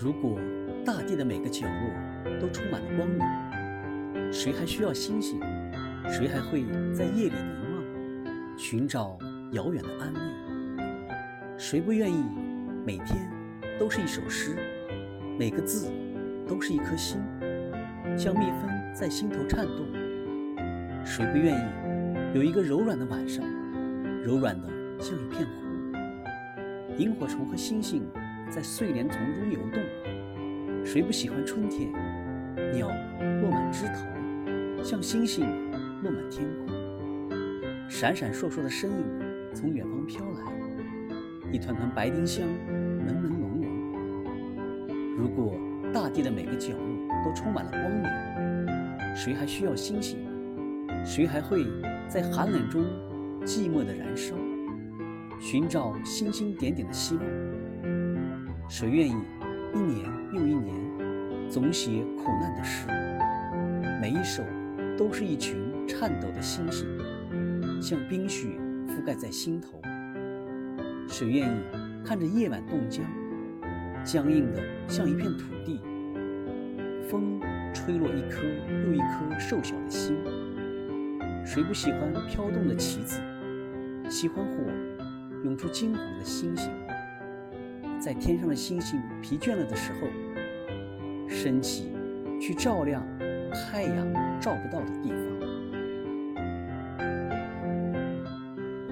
如果大地的每个角落都充满了光明，谁还需要星星？谁还会在夜里凝望，寻找遥远的安慰？谁不愿意每天都是一首诗，每个字都是一颗心，像蜜蜂在心头颤动？谁不愿意有一个柔软的晚上，柔软的像一片湖，萤火虫和星星？在睡莲丛中游动，谁不喜欢春天？鸟落满枝头，像星星落满天空。闪闪烁烁的身影从远方飘来，一团团白丁香，朦朦胧胧。如果大地的每个角落都充满了光明，谁还需要星星？谁还会在寒冷中寂寞的燃烧，寻找星星点点的希望？谁愿意一年又一年总写苦难的诗？每一首都是一群颤抖的星星，像冰雪覆盖在心头。谁愿意看着夜晚冻僵，僵硬的像一片土地？风吹落一颗又一颗瘦小的心。谁不喜欢飘动的旗子？喜欢火涌出金黄的星星？在天上的星星疲倦了的时候，升起，去照亮太阳照不到的地方。